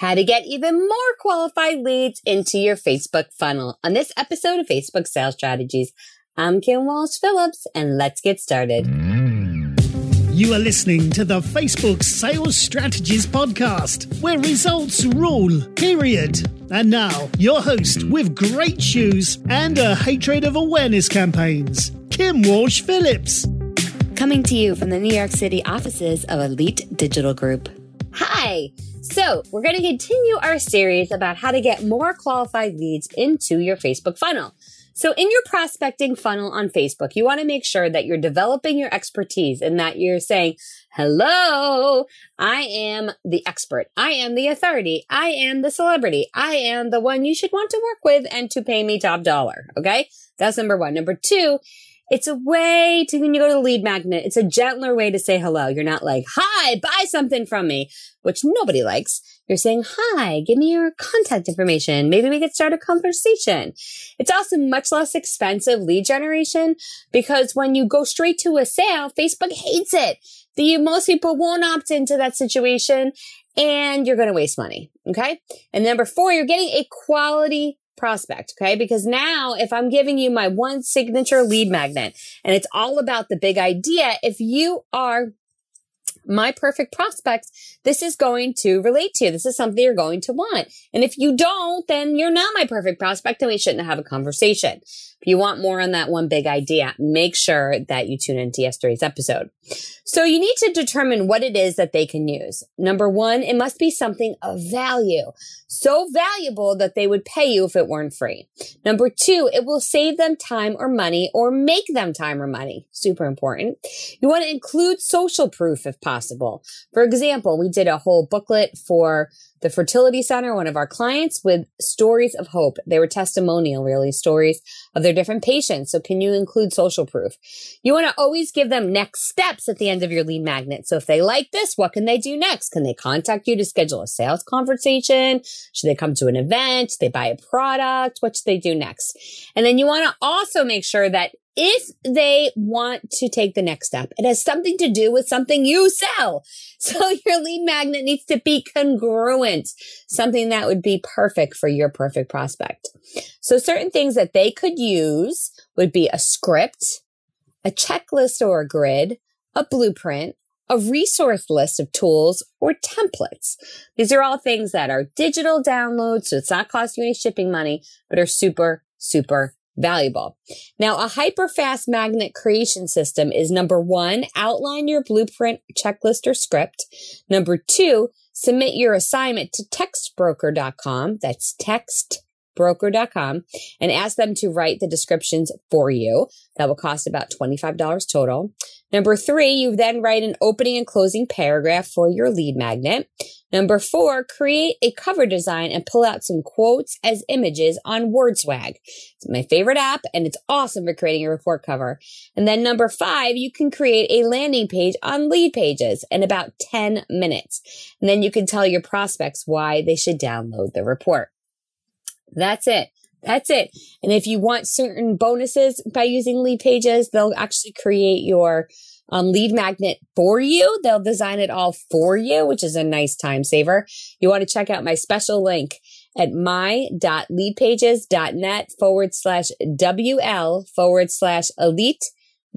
how to get even more qualified leads into your Facebook funnel. On this episode of Facebook Sales Strategies, I'm Kim Walsh Phillips, and let's get started. You are listening to the Facebook Sales Strategies Podcast, where results rule, period. And now, your host with great shoes and a hatred of awareness campaigns, Kim Walsh Phillips. Coming to you from the New York City offices of Elite Digital Group. Hi! So, we're going to continue our series about how to get more qualified leads into your Facebook funnel. So, in your prospecting funnel on Facebook, you want to make sure that you're developing your expertise and that you're saying, Hello, I am the expert. I am the authority. I am the celebrity. I am the one you should want to work with and to pay me top dollar. Okay. That's number one. Number two it's a way to, when you go to the lead magnet, it's a gentler way to say hello. You're not like, hi, buy something from me, which nobody likes. You're saying, hi, give me your contact information. Maybe we could start a conversation. It's also much less expensive lead generation because when you go straight to a sale, Facebook hates it. The most people won't opt into that situation and you're going to waste money. Okay. And number four, you're getting a quality prospect. Okay. Because now if I'm giving you my one signature lead magnet and it's all about the big idea, if you are my perfect prospect, this is going to relate to you. This is something you're going to want. And if you don't, then you're not my perfect prospect and we shouldn't have a conversation. If you want more on that one big idea, make sure that you tune into yesterday's episode. So you need to determine what it is that they can use. Number one, it must be something of value. So valuable that they would pay you if it weren't free. Number two, it will save them time or money or make them time or money. Super important. You want to include social proof if possible. For example, we did a whole booklet for the fertility center, one of our clients with stories of hope. They were testimonial, really stories of their different patients. So can you include social proof? You want to always give them next steps at the end of your lead magnet. So if they like this, what can they do next? Can they contact you to schedule a sales conversation? Should they come to an event? Should they buy a product? What should they do next? And then you want to also make sure that if they want to take the next step, it has something to do with something you sell. So your lead magnet needs to be congruent, something that would be perfect for your perfect prospect. So certain things that they could use would be a script, a checklist or a grid, a blueprint, a resource list of tools or templates. These are all things that are digital downloads, so it's not costing you any shipping money, but are super, super valuable. Now, a hyper fast magnet creation system is number one, outline your blueprint, checklist, or script. Number two, submit your assignment to textbroker.com. That's text broker.com and ask them to write the descriptions for you. That will cost about $25 total. Number three, you then write an opening and closing paragraph for your lead magnet. Number four, create a cover design and pull out some quotes as images on WordSwag. It's my favorite app and it's awesome for creating a report cover. And then number five, you can create a landing page on Leadpages in about 10 minutes. And then you can tell your prospects why they should download the report. That's it. That's it. And if you want certain bonuses by using Leadpages, they'll actually create your um, lead magnet for you. They'll design it all for you, which is a nice time saver. You want to check out my special link at my.leadpages.net forward slash WL forward slash elite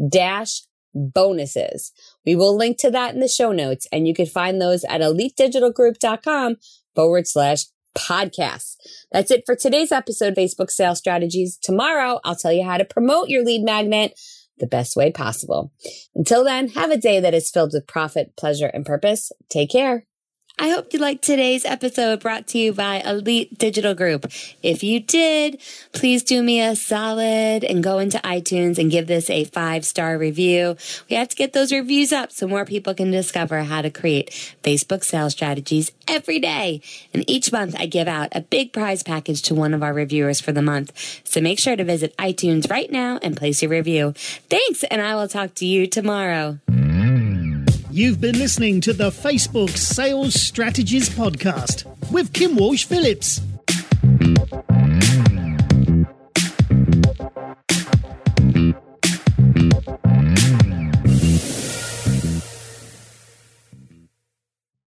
dash bonuses. We will link to that in the show notes and you can find those at elitedigitalgroup.com forward slash podcasts. That's it for today's episode, Facebook Sales Strategies. Tomorrow, I'll tell you how to promote your lead magnet the best way possible. Until then, have a day that is filled with profit, pleasure, and purpose. Take care. I hope you liked today's episode brought to you by Elite Digital Group. If you did, please do me a solid and go into iTunes and give this a five star review. We have to get those reviews up so more people can discover how to create Facebook sales strategies every day. And each month I give out a big prize package to one of our reviewers for the month. So make sure to visit iTunes right now and place your review. Thanks, and I will talk to you tomorrow. You've been listening to the Facebook Sales Strategies Podcast with Kim Walsh Phillips.